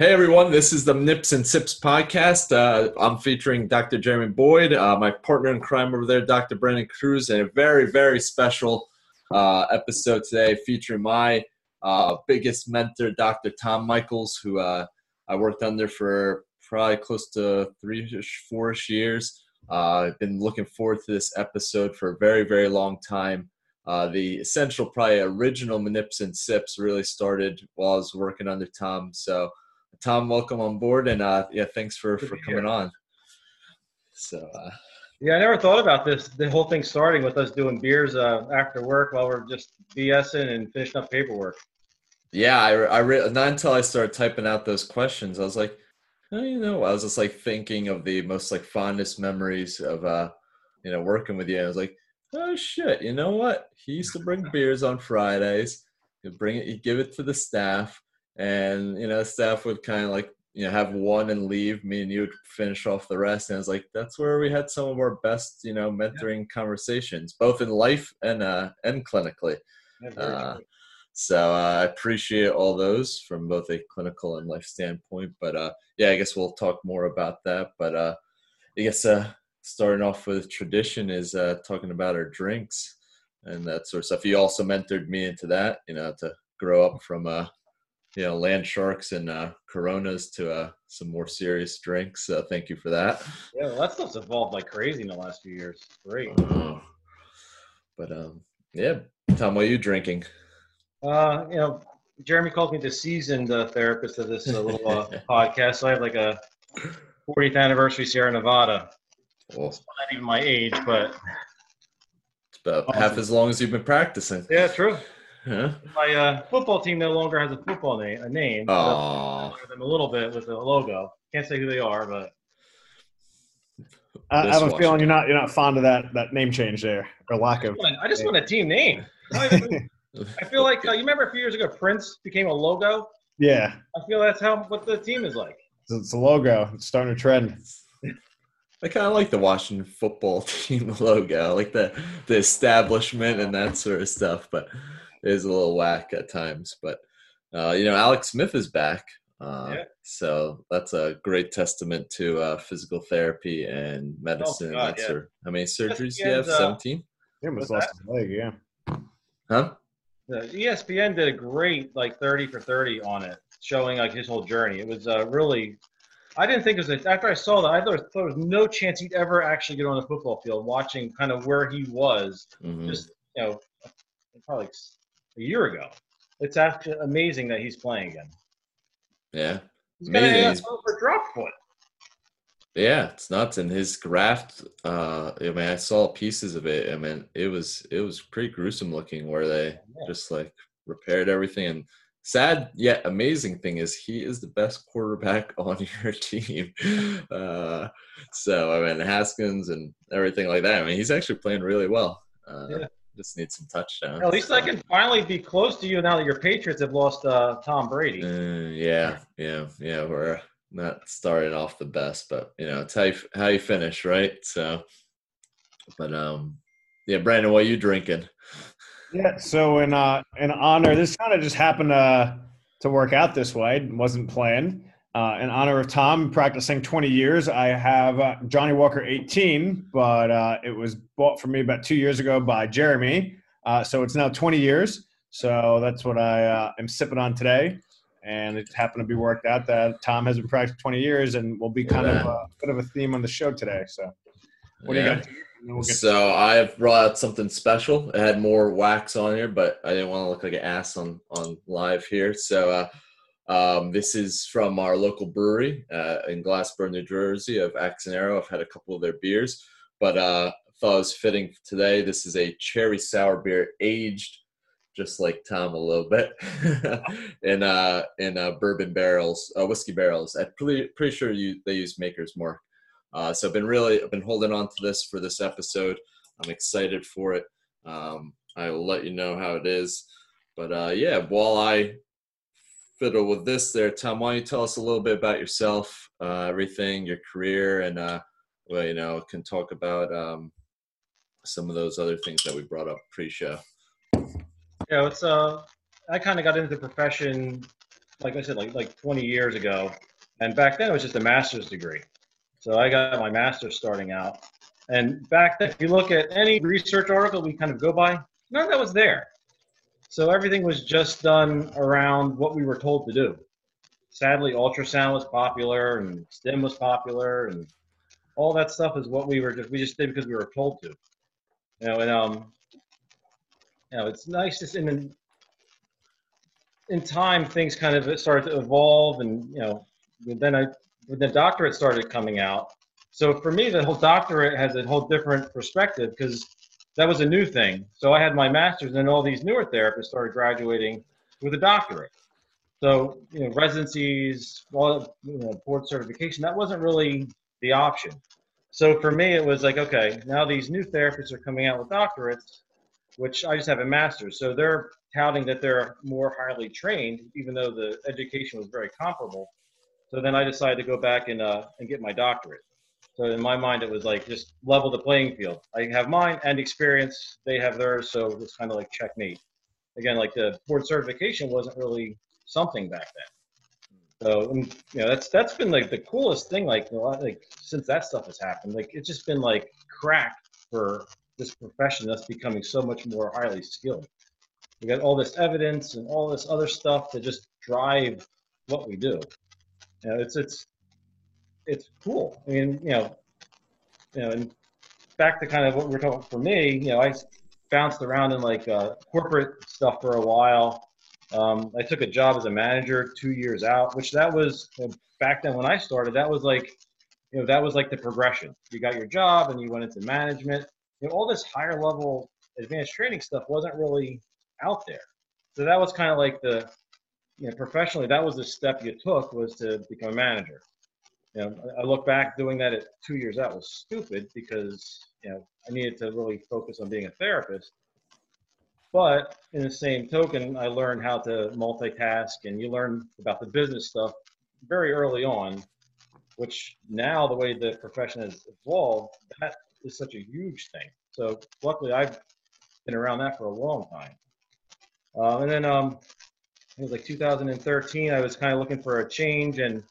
Hey everyone, this is the Nips and Sips podcast. Uh, I'm featuring Dr. Jeremy Boyd, uh, my partner in crime over there, Dr. Brandon Cruz, and a very, very special uh, episode today featuring my uh, biggest mentor, Dr. Tom Michaels, who uh, I worked under for probably close to three-ish, four-ish years. Uh, I've been looking forward to this episode for a very, very long time. the essential, probably original Nips and Sips really started while I was working under Tom. So Tom, welcome on board, and uh, yeah, thanks for for coming on. So. Uh, yeah, I never thought about this. The whole thing starting with us doing beers uh, after work while we're just BSing and finishing up paperwork. Yeah, I, I re- not until I started typing out those questions, I was like, oh, you know, I was just like thinking of the most like fondest memories of uh, you know, working with you. I was like, oh shit, you know what? He used to bring beers on Fridays. He'd bring it, he'd give it to the staff and you know staff would kind of like you know have one and leave. Me and you would finish off the rest. And i was like that's where we had some of our best you know mentoring yeah. conversations both in life and uh and clinically. Uh, so uh, i appreciate all those from both a clinical and life standpoint. But uh yeah i guess we'll talk more about that. But uh i guess uh starting off with tradition is uh talking about our drinks and that sort of stuff. You also mentored me into that you know to grow up from uh you know land sharks and uh, coronas to uh, some more serious drinks so thank you for that. Yeah well, that stuff's evolved like crazy in the last few years. Great. Uh, but um yeah tom what are you drinking? Uh you know jeremy calls me the seasoned uh, therapist of this uh, little uh, podcast so i have like a 40th anniversary sierra nevada. Well, it's not even my age but it's about awesome. half as long as you've been practicing. Yeah true Huh? My uh, football team no longer has a football name, a name. Oh. them a little bit with a logo. Can't say who they are, but I, I have a feeling you're not you're not fond of that that name change there or lack of. I just want a team name. I feel like uh, you remember a few years ago Prince became a logo. Yeah. I feel that's how what the team is like. It's a logo. It's starting to trend. I kind of like the Washington football team logo, like the the establishment and that sort of stuff. But is a little whack at times. But uh, you know, Alex Smith is back, uh, yeah. so that's a great testament to uh, physical therapy and medicine. Oh, God, yeah. how many surgeries do you have? Uh, Seventeen. Yeah, almost lost his leg. Yeah. Huh? The ESPN did a great like thirty for thirty on it, showing like his whole journey. It was uh, really. I didn't think it was a, after I saw that. I thought, thought there was no chance he'd ever actually get on the football field. Watching kind of where he was, mm-hmm. just you know, probably a year ago. It's actually amazing that he's playing again. Yeah. He's going to for drop foot. Yeah, it's nuts. And his graft, uh, I mean, I saw pieces of it. I mean, it was it was pretty gruesome looking where they yeah. just like repaired everything. And sad yet amazing thing is he is the best quarterback on your team. Uh, so I mean, Haskins and everything like that. I mean, he's actually playing really well. Uh, yeah just need some touchdowns. At least I can finally be close to you now that your Patriots have lost uh, Tom Brady. Uh, yeah, yeah, yeah. We're not starting off the best, but you know, it's how you, how you finish, right? So, but um, yeah, Brandon, what are you drinking? Yeah, so in uh in honor, this kind of just happened to to work out this way. It wasn't planned. Uh, in honor of Tom practicing 20 years, I have uh, Johnnie Walker 18, but uh, it was bought for me about two years ago by Jeremy. Uh, so it's now 20 years. So that's what I uh, am sipping on today. And it happened to be worked out that Tom has been practicing 20 years and will be kind yeah. of a bit of a theme on the show today. So what yeah. do you got? We'll so I have brought out something special. It had more wax on here, but I didn't want to look like an ass on on live here. So uh, um, this is from our local brewery uh, in Glassboro, New Jersey, of Arrow. I've had a couple of their beers, but uh, thought it was fitting today. This is a cherry sour beer, aged just like Tom a little bit, in uh, in uh, bourbon barrels, uh, whiskey barrels. I'm pretty pretty sure you they use Maker's Mark. Uh, so I've been really I've been holding on to this for this episode. I'm excited for it. Um, I will let you know how it is. But uh, yeah, I fiddle with this there, Tom. Why don't you tell us a little bit about yourself, uh, everything, your career, and uh, well, you know, can talk about um, some of those other things that we brought up pre-show. Yeah, it's uh, I kind of got into the profession like I said, like like 20 years ago, and back then it was just a master's degree. So I got my master's starting out, and back then, if you look at any research article we kind of go by, none of that was there. So everything was just done around what we were told to do. Sadly, ultrasound was popular and stim was popular, and all that stuff is what we were just we just did because we were told to. You know, and um, you know, it's nice just in in time things kind of started to evolve, and you know, then I when the doctorate started coming out. So for me, the whole doctorate has a whole different perspective because that was a new thing. So I had my master's, and then all these newer therapists started graduating with a doctorate. So you know, residencies, well, you know, board certification, that wasn't really the option. So for me, it was like, okay, now these new therapists are coming out with doctorates, which I just have a master's. So they're touting that they're more highly trained, even though the education was very comparable. So then I decided to go back and uh, and get my doctorate. So in my mind, it was like just level the playing field. I have mine and experience; they have theirs, so it's kind of like checkmate. Again, like the board certification wasn't really something back then. So you know that's that's been like the coolest thing. Like a lot, like since that stuff has happened, like it's just been like crack for this profession that's becoming so much more highly skilled. We got all this evidence and all this other stuff to just drive what we do. You know, it's it's it's cool. I mean, you know, you know, and back to kind of what we're talking for me, you know, I bounced around in like uh, corporate stuff for a while. Um, I took a job as a manager two years out, which that was you know, back then when I started. That was like, you know, that was like the progression. You got your job and you went into management. You know, all this higher level advanced training stuff wasn't really out there. So that was kind of like the, you know, professionally, that was the step you took was to become a manager you know, I look back doing that at two years out was stupid because you know I needed to really focus on being a therapist. But in the same token, I learned how to multitask, and you learn about the business stuff very early on. Which now, the way the profession has evolved, that is such a huge thing. So luckily, I've been around that for a long time. Uh, and then um, it was like 2013. I was kind of looking for a change, and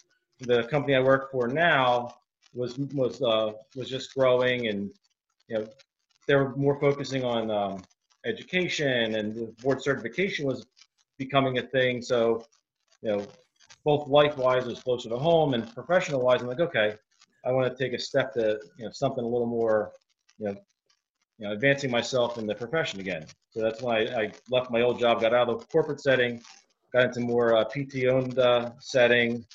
the company I work for now was was uh, was just growing, and you know they were more focusing on um, education, and the board certification was becoming a thing. So you know both life wise was closer to home, and professional wise, I'm like, okay, I want to take a step to you know something a little more you know you know advancing myself in the profession again. So that's when I, I left my old job, got out of the corporate setting, got into more uh, PT owned uh, setting,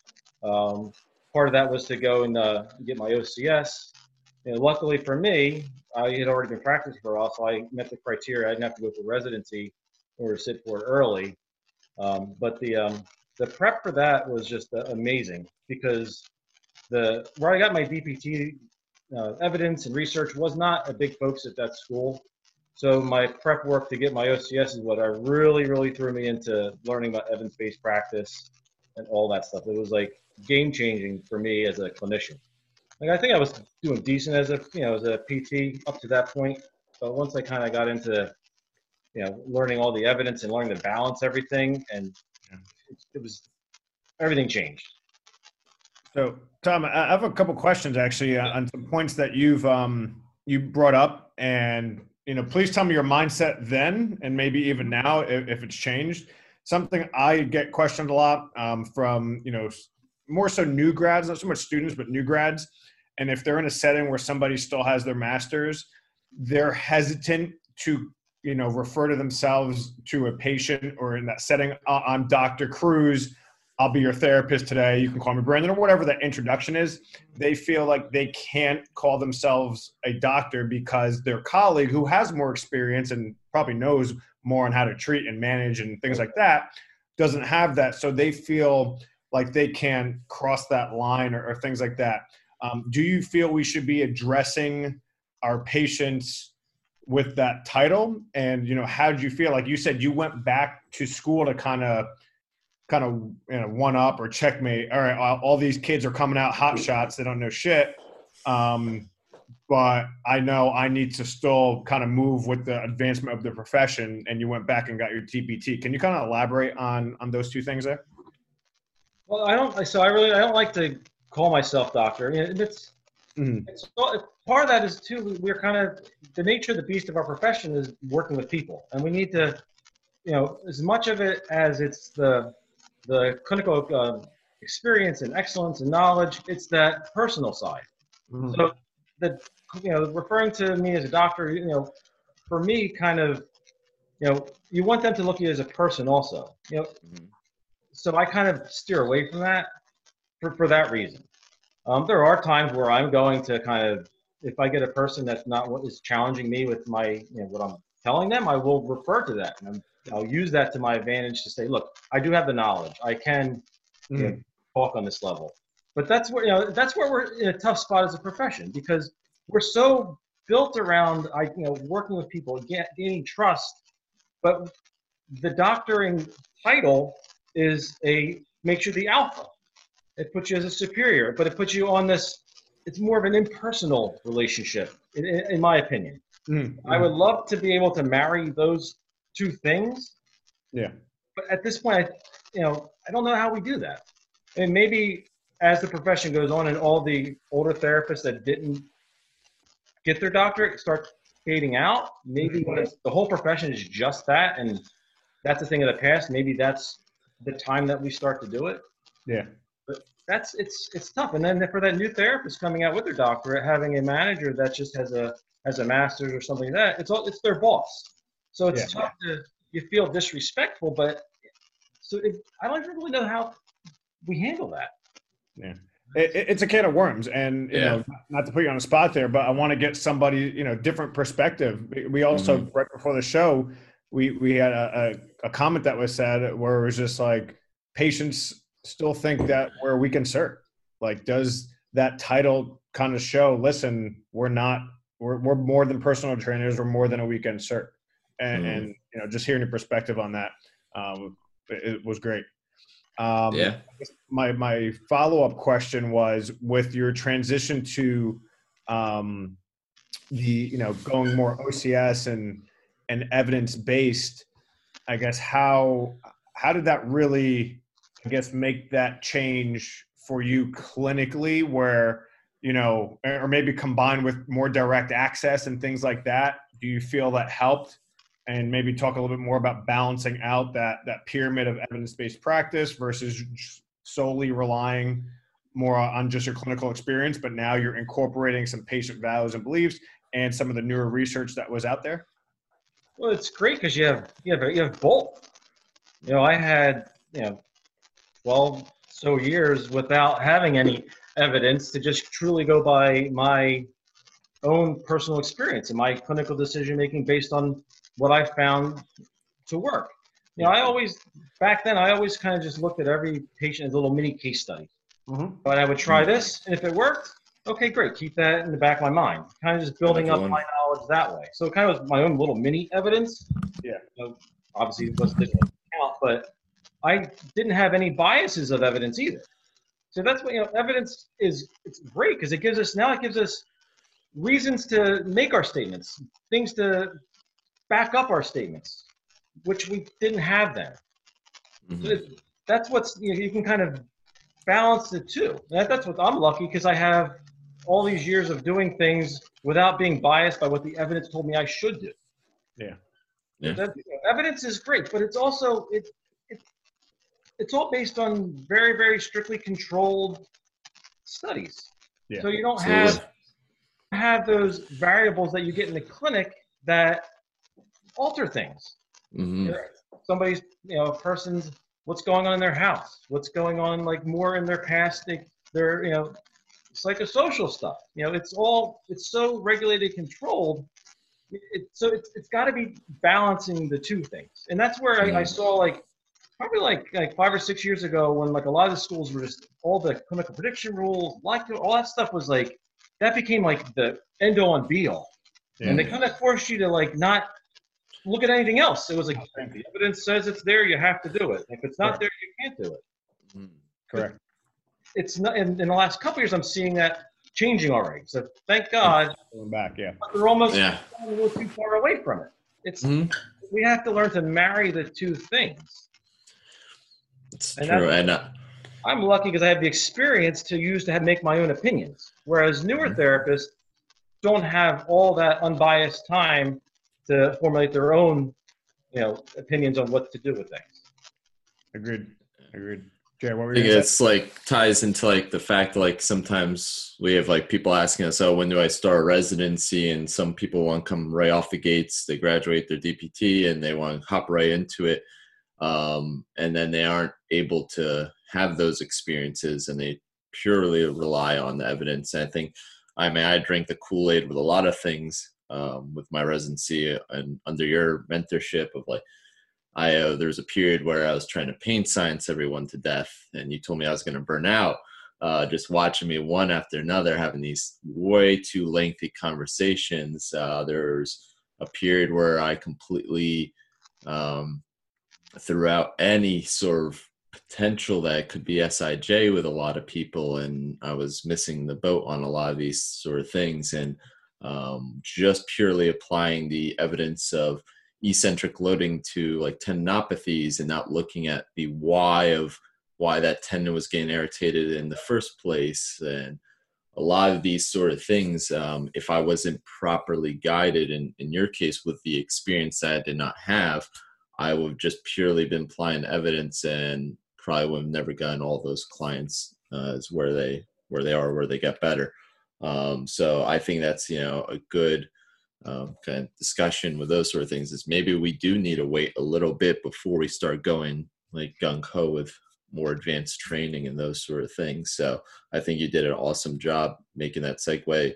um, part of that was to go and uh, get my OCS. And luckily for me, I had already been practicing for a while, so I met the criteria. I didn't have to go for residency or sit for it early. Um, but the um, the prep for that was just uh, amazing because the where I got my DPT uh, evidence and research was not a big focus at that school. So my prep work to get my OCS is what I really, really threw me into learning about evidence-based practice and all that stuff. It was like game changing for me as a clinician. Like I think I was doing decent as a you know as a PT up to that point, but once I kind of got into you know learning all the evidence and learning to balance everything, and it, it was everything changed. So Tom, I have a couple questions actually uh, on some points that you've um, you brought up, and you know, please tell me your mindset then, and maybe even now if, if it's changed. Something I get questioned a lot um, from you know more so new grads, not so much students, but new grads. And if they're in a setting where somebody still has their masters, they're hesitant to you know refer to themselves to a patient or in that setting uh, i'm dr cruz i'll be your therapist today. You can call me brandon or whatever that introduction is. They feel like they can't call themselves a doctor because their colleague who has more experience and probably knows more on how to treat and manage and things like that doesn't have that. So they feel like they can cross that line or, or things like that. Um, do you feel we should be addressing our patients with that title? And you know, how did you feel? Like you said, you went back to school to kind of kind of you know one up or checkmate. All right, all, all these kids are coming out hot shots. They don't know shit. Um, but I know I need to still kind of move with the advancement of the profession. And you went back and got your DPT. Can you kind of elaborate on on those two things there? Well, I don't. So I really I don't like to call myself doctor. Know, it's, Mhm. it's part of that is too. We're kind of the nature of the beast of our profession is working with people, and we need to, you know, as much of it as it's the the clinical uh, experience and excellence and knowledge. It's that personal side. Mhm. So the you know referring to me as a doctor, you know, for me, kind of, you know, you want them to look at you as a person also. You know, Mhm. So I kind of steer away from that for, for that reason. Um, there are times where I'm going to kind of, if I get a person that's not what is challenging me with my, you know, what I'm telling them, I will refer to that, and I'm, I'll use that to my advantage to say, look, I do have the knowledge. I can you know, Mhm. talk on this level. But that's where you know that's where we're in a tough spot as a profession because we're so built around I you know working with people, gaining trust. But the doctoring title is a makes you the alpha. It puts you as a superior, but it puts you on this. It's more of an impersonal relationship, in, in, my opinion. Mhm. I would love to be able to marry those two things. Yeah. But at this point, I, you know, I don't know how we do that. And maybe as the profession goes on and all the older therapists that didn't get their doctorate start fading out, maybe it's, the whole profession is just that and that's a thing of the past, maybe that's the time that we start to do it. Yeah. But that's it's it's tough. And then for that new therapist coming out with their doctorate, having a manager that just has a has a master's or something like that, it's all it's their boss. So it's Yeah. tough to you feel disrespectful, but so it, I don't even really know how we handle that. Yeah. it- it's a can of worms, and you Yeah. know, not to put you on the spot there, but I want to get somebody, you know, different perspective. We- We also mm-hmm. right before the show, we we had a, a, a comment that was said where it was just like patients still think that we're a weekend cert. Like, does that title kind of show? Listen, we're not. We're we're more than personal trainers. We're more than a weekend cert. And, Mhm. and you know, just hearing your perspective on that um, it, it was great. Um, yeah. my my follow up question was with your transition to um, the you know going more OCS and and evidence based. I guess how how did that really I guess make that change for you clinically where you know or maybe combined with more direct access and things like that do you feel that helped and maybe talk a little bit more about balancing out that that pyramid of evidence-based practice versus solely relying more on just your clinical experience but now you're incorporating some patient values and beliefs and some of the newer research that was out there Well, it's great because you have you have you have both. You know, I had you know twelve so years without having any evidence to just truly go by my own personal experience and my clinical decision making based on what I found to work. You know, I always back then I always kind of just looked at every patient as a little mini case study. mm-hmm. But I would try this, and if it worked, okay, great. Keep that in the back of my mind. Kind of just building up Everyone. my knowledge that way. So it kind of was my own little mini evidence. Yeah. You know, obviously, it wasn't taking into account, but I didn't have any biases of evidence either. So that's what you know. Evidence is it's great because it gives us now it gives us reasons to make our statements, things to back up our statements, which we didn't have then. So Mhm. it- that's what's you, know, you can kind of balance the two. That, that's what I'm lucky because I have all these years of doing things without being biased by what the evidence told me I should do. Yeah. Yeah. That, you know, evidence is great, but it's also it, it it's all based on very very strictly controlled studies. Yeah. So you don't Absolutely. have have those variables that you get in the clinic that alter things Mhm. somebody's you know a person's what's going on in their house what's going on like more in their past they, their you know psychosocial stuff you know it's all it's so regulated controlled it, it- so it's, it's got to be balancing the two things and that's where I, I saw like probably like like five or six years ago when like a lot of the schools were just all the clinical prediction rules like all that stuff was like that became like the end all and be all and they kind of forced you to like not look at anything else. It was like the evidence says it's there, you have to do it. If it's not there, you can't do it. Mhm. correct It's not. In, in the last couple years, I'm seeing that changing already. So thank God, going back yeah but we're almost Yeah. a little too far away from it. It's Mhm. we have to learn to marry the two things. It's And true. And uh, I'm lucky because I have the experience to use to have, make my own opinions. Whereas newer Mhm. therapists don't have all that unbiased time to formulate their own, you know, opinions on what to do with things. Agreed. Agreed. Jay, what were I think gonna say? it's like ties into like the fact like sometimes we have like people asking us, oh, when do I start residency? And some people want to come right off the gates. They graduate their DPT and they want to hop right into it. Um, and then they aren't able to have those experiences and they purely rely on the evidence. And I think, I mean, I drink the Kool Aid with a lot of things um, with my residency and under your mentorship of like, I uh, there was a period where I was trying to pain science everyone to death, and you told me I was going to burn out. Uh, just watching me one after another having these way too lengthy conversations. Uh, there's a period where I completely um, threw out any sort of potential that could be SIJ with a lot of people, and I was missing the boat on a lot of these sort of things, and um, just purely applying the evidence of eccentric loading to like tendinopathies and not looking at the why of why that tendon was getting irritated in the first place and a lot of these sort of things um, if i wasn't properly guided in, in your case with the experience that i did not have i would have just purely been applying evidence and probably would have never gotten all those clients uh, where they where they are where they get better. Um, so i think that's you know a good um, kind of discussion with those sort of things is maybe we do need to wait a little bit before we start going like gung ho with more advanced training and those sort of things. So I think you did an awesome job making that segue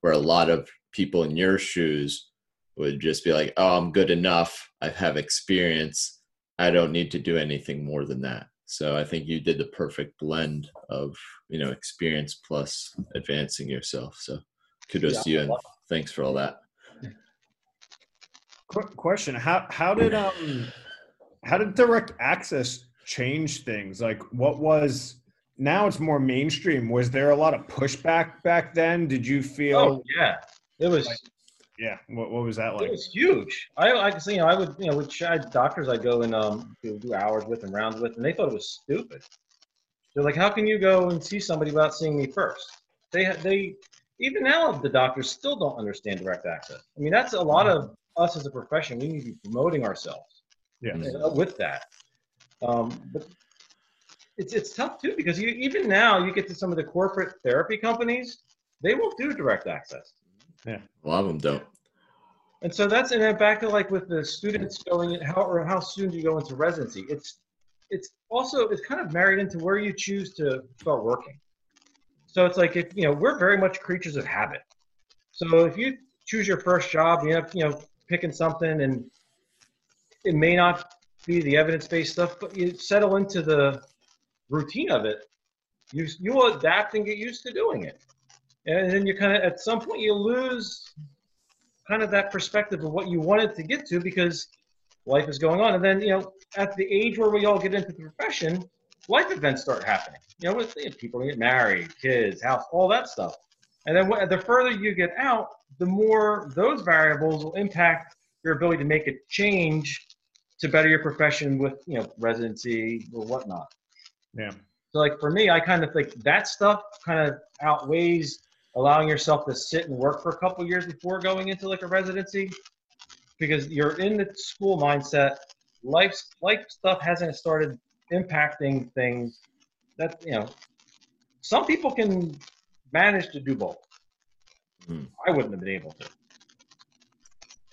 where a lot of people in your shoes would just be like, oh, I'm good enough. I have experience. I don't need to do anything more than that. So I think you did the perfect blend of, you know, experience plus advancing yourself. So kudos Yeah, to you and thanks for all that. Quick question: How how did um how did direct access change things? Like, what was now it's more mainstream. Was there a lot of pushback back then? Did you feel? Oh yeah, it was. Like- Yeah. What, what was that like? It was huge. I, see, you know, I would, you know, with doctors I go and um do, do hours with and rounds with, and they thought it was stupid. They're like, how can you go and see somebody without seeing me first? They, they, even now, the doctors still don't understand direct access. I mean, that's a lot of us as a profession. We need to be promoting ourselves Yeah. uh, with that. Um, but it's it's tough too because you even now you get to some of the corporate therapy companies, they won't do direct access. Yeah. A lot of them don't. And so that's and then back to like with the students going in, how or how soon do you go into residency? It's it's also it's kind of married into where you choose to start working. So it's like if you know we're very much creatures of habit. So if you choose your first job, you have you know picking something and it may not be the evidence-based stuff, but you settle into the routine of it. You you will adapt and get used to doing it, and then you kind of at some point you lose kind of that perspective of what you wanted to get to because life is going on. And then, you know, at the age where we all get into the profession, life events start happening. You know, with you know, people get married, kids, house, all that stuff. And then the further you get out, the more those variables will impact your ability to make a change to better your profession with, you know, residency or whatnot. Yeah. So like for me, I kind of think that stuff kind of outweighs allowing yourself to sit and work for a couple years before going into like a residency because you're in the school mindset. Life life stuff hasn't started impacting things that you know some people can manage to do both. Hmm. I wouldn't have been able to.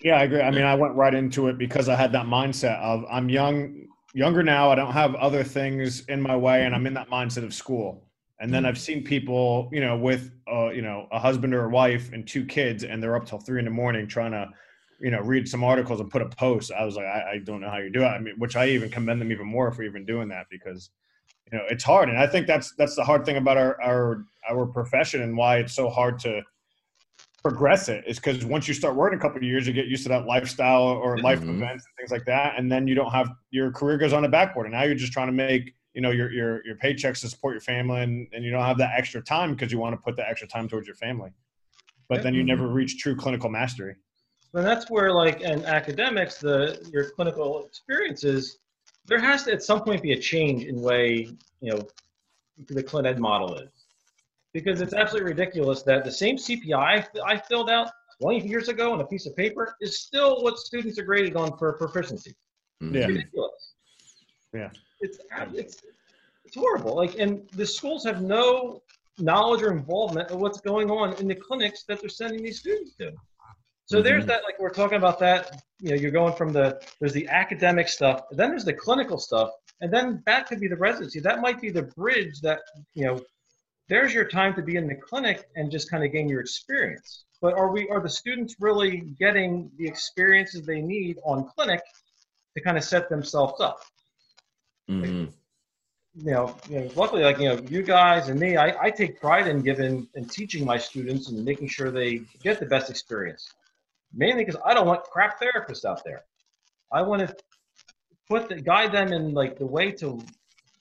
Yeah, I agree. I mean, I went right into it because I had that mindset of I'm young, younger now. I don't have other things in my way, and I'm in that mindset of school. And then I've seen people, you know, with uh, you know a husband or a wife and two kids, and they're up till three in the morning trying to, you know, read some articles and put a post. I was like, I, I don't know how you do it. I mean, which I even commend them even more for even doing that because, you know, it's hard. And I think that's that's the hard thing about our our our profession and why it's so hard to progress it is because once you start working a couple of years, you get used to that lifestyle or life Mhm. events and things like that, and then you don't have your career goes on the backboard, and now you're just trying to make you know your your your paychecks to support your family, and, and you don't have that extra time because you want to put that extra time towards your family, but then you Mhm. never reach true clinical mastery. And that's where, like, in academics, the your clinical experiences, there has to at some point be a change in way, you know, the clin ed model is. Because it's absolutely ridiculous that the same CPI I filled out 20 years ago on a piece of paper is still what students are graded on for proficiency. Mhm. Yeah. Ridiculous. Yeah. It's, it's, it's horrible. Like, and the schools have no knowledge or involvement of what's going on in the clinics that they're sending these students to. So there's Mhm. that, like we're talking about that, you know, you're going from the, there's the academic stuff, then there's the clinical stuff, and then that could be the residency. That might be the bridge that, you know, there's your time to be in the clinic and just kind of gain your experience. But are we, are the students really getting the experiences they need on clinic to kind of set themselves up? Mhm. you know, you know, luckily, like you know, you guys and me, I, I take pride in giving and teaching my students and making sure they get the best experience. Mainly because I don't want crap therapists out there. I want to put the, guide them in like the way to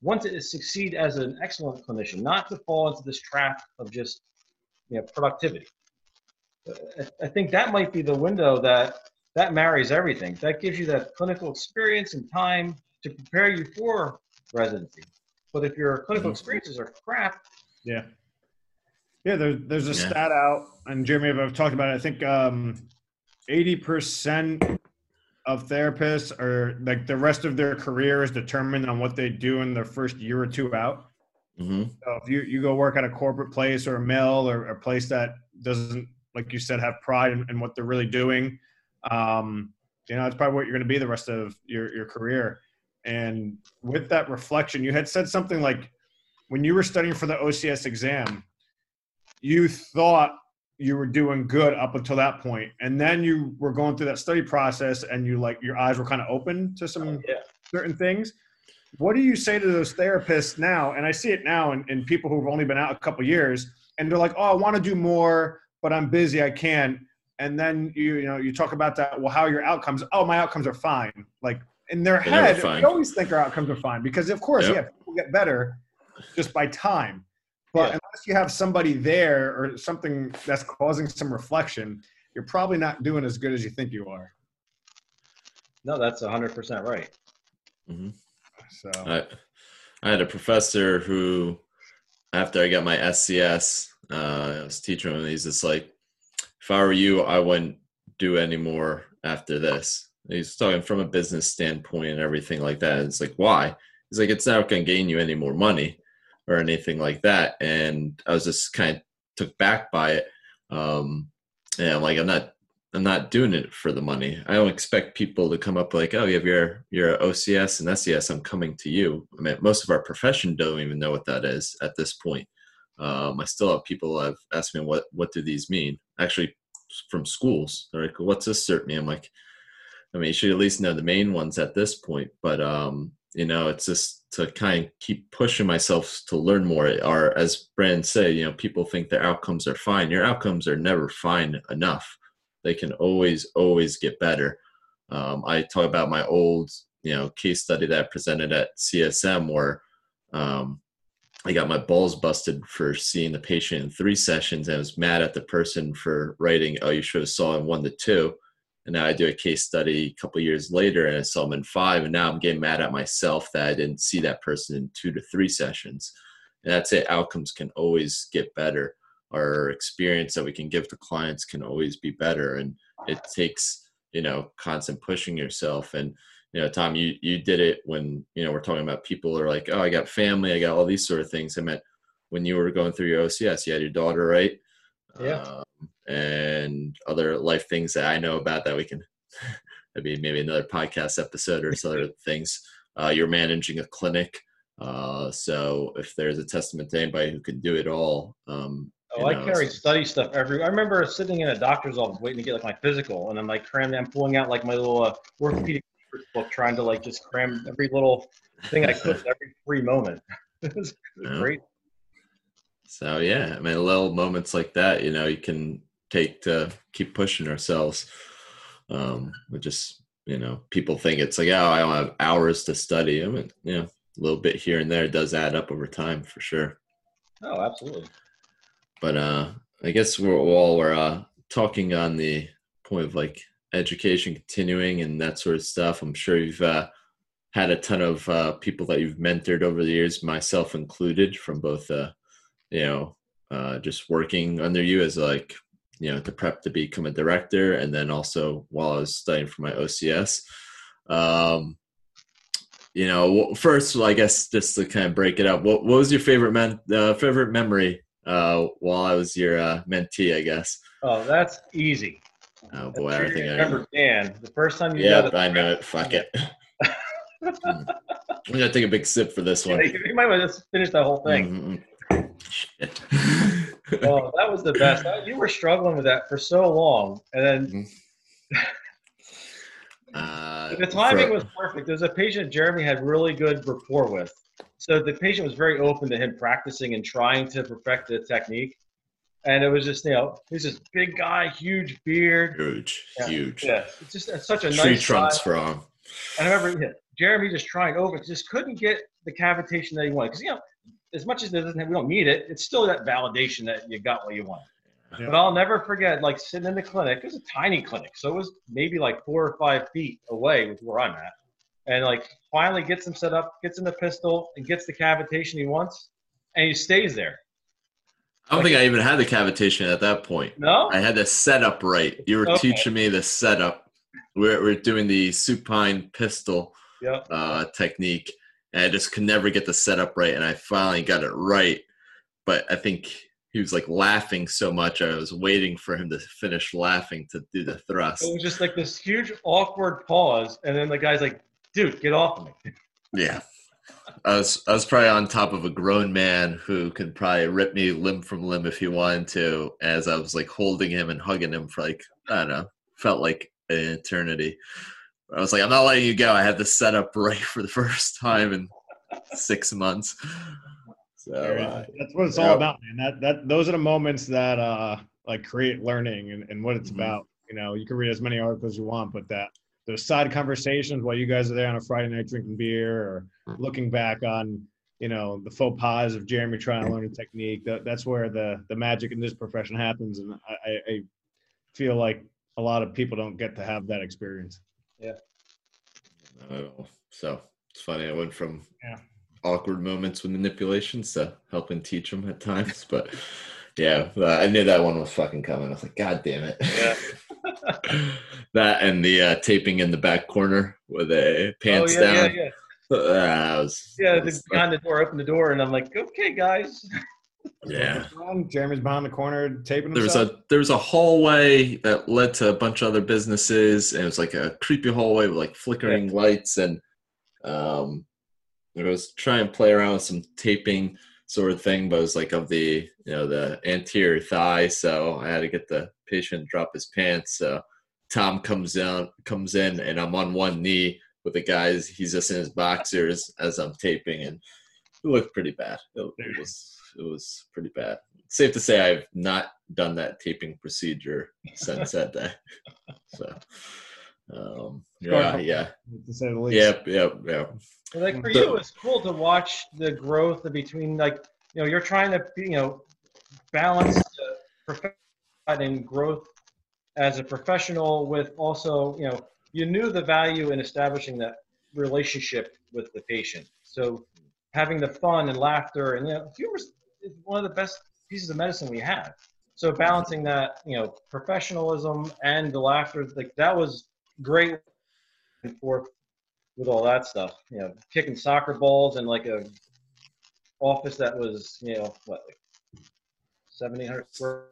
want to succeed as an excellent clinician, not to fall into this trap of just you know productivity. I- I think that might be the window that that marries everything. That gives you that clinical experience and time to prepare you for residency. But if your clinical Mhm. experiences are crap, Yeah. Yeah, there, there's a Yeah. stat out, and Jeremy, I've talked about it. I think um, 80% of therapists or like the rest of their career is determined on what they do in their first year or two out. Mhm. So if you, you go work at a corporate place or a mill or a place that doesn't, like you said, have pride in, in what they're really doing, um, you know, it's probably what you're going to be the rest of your, your career. And with that reflection, you had said something like when you were studying for the OCS exam, you thought you were doing good up until that point, and then you were going through that study process, and you like your eyes were kind of open to some oh, yeah. certain things. What do you say to those therapists now? And I see it now in, in people who've only been out a couple years, and they're like, "Oh, I want to do more, but I'm busy, I can't." And then you you know you talk about that. Well, how are your outcomes? Oh, my outcomes are fine. Like in their They're head, they always think our outcomes are fine because, of course, Yep. yeah, people get better just by time. But Yeah. Unless you have somebody there or something that's causing some reflection, you're probably not doing as good as you think you are. no, that's 100% right. So I, I had a professor who, after I got my SCS, uh, I was teaching him, and he's just like, if I were you, I wouldn't do any more after this. He's talking from a business standpoint and everything like that. It's like, why? He's like, it's not going to gain you any more money or anything like that. And I was just kind of took back by it. Um, and I'm like, I'm not I'm not doing it for the money. I don't expect people to come up like, oh, you have your your OCS and SCS. I'm coming to you. I mean, most of our profession don't even know what that is at this point. Um, I still have people have asked me what what do these mean? Actually, from schools, they're like, what's this cert mean? I'm like, I mean, you should at least know the main ones at this point. But um, you know, it's just to kind of keep pushing myself to learn more. Or as Brand say you know, people think their outcomes are fine. Your outcomes are never fine enough they can always always get better um, i talk about my old you know case study that i presented at csm where um, i got my balls busted for seeing the patient in three sessions and i was mad at the person for writing oh you should have saw in one to two and now i do a case study a couple years later and i saw him in five and now i'm getting mad at myself that i didn't see that person in two to three sessions. And that's it. Outcomes can always get better. Our experience that we can give to clients can always be better. And it takes you know constant pushing yourself. And you know tom you you did it when you know we're talking about people are like oh i got family i got all these sort of things. I meant when you were going through your ocs you had your daughter right? Yeah. um, and other life things that i know about that we can maybe maybe another podcast episode or some other things uh, you're managing a clinic uh, so if there's a testament to anybody who can do it all um, Oh, I know, carry study stuff every. I remember sitting in a doctor's office waiting to get like my physical, and I'm like cramming. I'm pulling out like my little uh, orthopedic book, trying to like just cram every little thing I could every free moment. it was Yeah. great. So yeah, I mean, little moments like that, you know, you can take to keep pushing ourselves. Um, we just, you know, people think it's like, oh, I don't have hours to study. I mean, you know, a little bit here and there does add up over time for sure. Oh, absolutely. But uh, I guess we're while we're uh, talking on the point of like education continuing and that sort of stuff, I'm sure you've uh, had a ton of uh, people that you've mentored over the years, myself included, from both, uh, you know, uh, just working under you as like, you know, to prep to become a director, and then also while I was studying for my OCS. Um, you know, first, well, I guess just to kind of break it up, what, what was your favorite men, uh, favorite memory uh, while I was your uh, mentee? I guess. Oh, that's easy. Oh boy, I think I remember Dan. The first time you yeah, I know it. Fuck it. I'm gonna take a big sip for this one. you might want to just finish the whole thing. Mm-hmm. Oh, that was the best. You were struggling with that for so long, and then mm-hmm. uh, the timing for, was perfect. There's a patient Jeremy had really good rapport with, so the patient was very open to him practicing and trying to perfect the technique. And it was just, you know, he's this big guy, huge beard. Huge, yeah, huge. Yeah, it's just it's such a Tree nice trunks from. And I remember yeah, Jeremy just trying over, just couldn't get the cavitation that he wanted. Because, you know, as much as it doesn't have, we don't need it, it's still that validation that you got what you want. Yeah. But I'll never forget, like sitting in the clinic. It was a tiny clinic, so it was maybe like four or five feet away with where I'm at, and like finally gets him set up, gets in the pistol, and gets the cavitation he wants, and he stays there. I don't like, think I even had the cavitation at that point. No, I had the setup right. You were okay. teaching me the setup. We're we're doing the supine pistol yep. uh, technique, and I just could never get the setup right. And I finally got it right, but I think he was like laughing so much. I was waiting for him to finish laughing to do the thrust. It was just like this huge awkward pause, and then the guy's like, "Dude, get off of me." Yeah. I was I was probably on top of a grown man who could probably rip me limb from limb if he wanted to, as I was like holding him and hugging him for like I don't know, felt like an eternity. I was like, I'm not letting you go. I had this set up right for the first time in six months. So uh, that's what it's all about, man. That that those are the moments that uh like create learning and, and what it's mm-hmm. about. You know, you can read as many articles as you want, but that those side conversations while you guys are there on a Friday night drinking beer or mm-hmm. looking back on you know the faux pas of Jeremy trying to learn a technique. That, that's where the the magic in this profession happens, and I, I feel like a lot of people don't get to have that experience. Yeah. So it's funny. I went from yeah. awkward moments with manipulations to helping teach them at times, but yeah, I knew that one was fucking coming. I was like, God damn it. Yeah. that and the uh, taping in the back corner with the pants oh, yeah, down. Yeah, yeah. Uh, was, yeah, the, behind the door, open the door, and I'm like, okay, guys. Yeah. Jeremy's behind the corner taping. There was a there was a hallway that led to a bunch of other businesses, and it was like a creepy hallway with like flickering yeah. lights, and um, I was trying to play around with some taping sort of thing, but it was like of the you know the anterior thigh, so I had to get the patient drop his pants. So Tom comes in comes in, and I'm on one knee with the guys. He's just in his boxers as I'm taping, and it looked pretty bad. It, it was it was pretty bad. Safe to say, I've not done that taping procedure since that day. So, um, yeah, yeah, to say the least. Yep, yep, yep. Like for you, it's cool to watch the growth between like you know you're trying to you know balance the and growth as a professional with also you know you knew the value in establishing that relationship with the patient. So having the fun and laughter and you know humor one of the best pieces of medicine we have. So balancing that, you know, professionalism and the laughter, like that was great and forth with all that stuff. You know, kicking soccer balls in like a office that was, you know, what, like seventeen hundred square.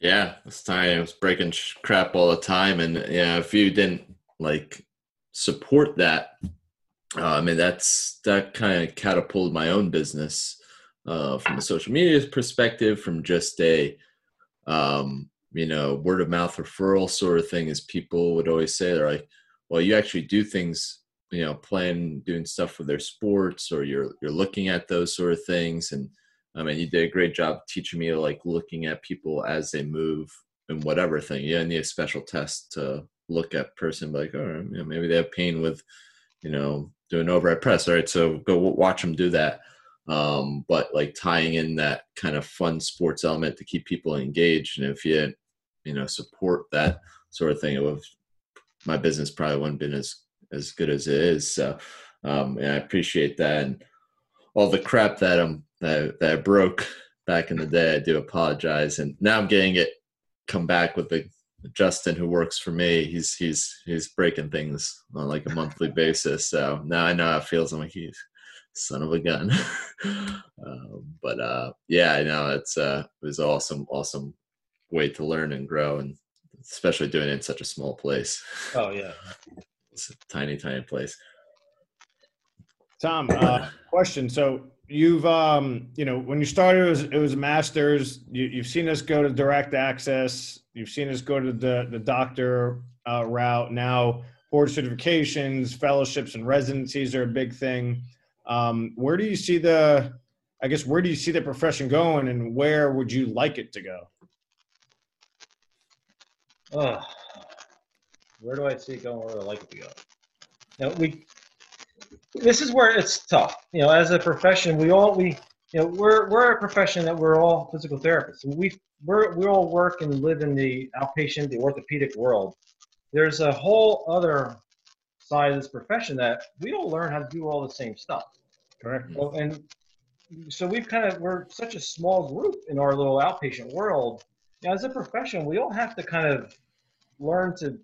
Yeah, this time I was breaking crap all the time, and yeah, if you didn't like support that, uh, I mean that's that kind of catapulted my own business uh, from a social media perspective, from just a um, you know word of mouth referral sort of thing, as people would always say, they're like, well, you actually do things, you know, playing, doing stuff with their sports, or you're you're looking at those sort of things, and I mean, you did a great job teaching me like looking at people as they move and whatever thing. You don't need a special test to look at person, like, oh, you know, maybe they have pain with, you know, doing overhead press. All right, so go watch them do that um, but like tying in that kind of fun sports element to keep people engaged. And if you, you know, support that sort of thing, it would, my business probably wouldn't have been as as good as it is. So, um, and I appreciate that and all the crap that I'm that, that I broke back in the day. I do apologize, and now I'm getting it come back with the Justin who works for me. He's he's he's breaking things on like a monthly basis. So now I know how it feels. I'm like he's son of a gun. um, but uh, yeah, I know it's uh, it was awesome, awesome way to learn and grow, and especially doing it in such a small place. Oh yeah, it's a tiny, tiny place. Tom, uh, question. So you've um, you know when you started, it was, it was masters. You, you've seen us go to direct access. You've seen us go to the the doctor uh, route. Now board certifications, fellowships, and residencies are a big thing. Um, where do you see the, I guess, where do you see the profession going, and where would you like it to go? Ugh. where do I see it going? Where do I like it to go? Now we, this is where it's tough. You know, as a profession, we all we, you know, we're we're a profession that we're all physical therapists. We we're we all work and live in the outpatient, the orthopedic world. There's a whole other side of this profession that we all learn how to do all the same stuff. Correct. So, and so we've kind of we're such a small group in our little outpatient world. Know, as a profession, we all have to kind of learn to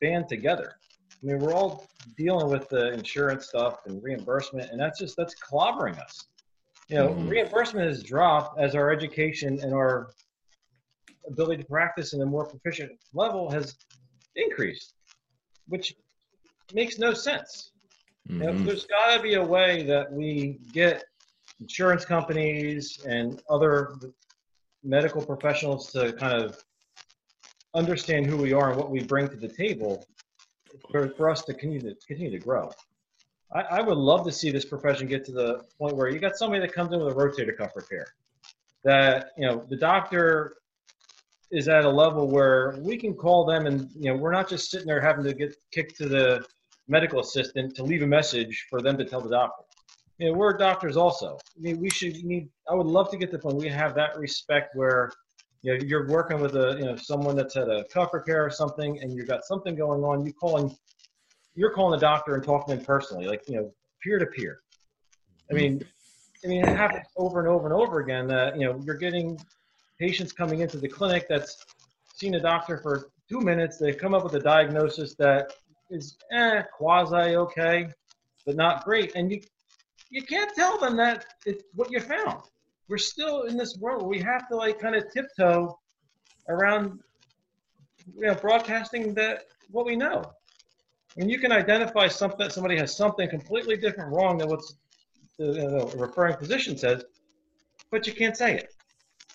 band together. I mean, we're all dealing with the insurance stuff and reimbursement, and that's just that's clobbering us. You know, Mhm. reimbursement has dropped as our education and our ability to practice in a more proficient level has increased, which makes no sense. You know, Mhm. there's got to be a way that we get insurance companies and other medical professionals to kind of understand who we are and what we bring to the table for, for us to continue to continue to grow. I, I would love to see this profession get to the point where you got somebody that comes in with a rotator cuff repair. That you know the doctor is at a level where we can call them and you know we're not just sitting there having to get kicked to the medical assistant to leave a message for them to tell the doctor. You know, we're doctors also. I mean, we should need. I would love to get to the point we have that respect where, you know, you're working with a, you know, someone that's had a cuff repair or something, and you've got something going on. You calling, you're calling the doctor and talking to him personally, like you know, peer to peer. I mean, I mean, it happens over and over and over again that you know you're getting patients coming into the clinic that's seen a doctor for two minutes. They come up with a diagnosis that is eh, quasi okay, but not great. And you you can't tell them that it's what you found. We're still in this world where we have to like kind of tiptoe around you know broadcasting that what we know. When you can identify something somebody has something completely different wrong than what's the referring physician says, but you can't say it.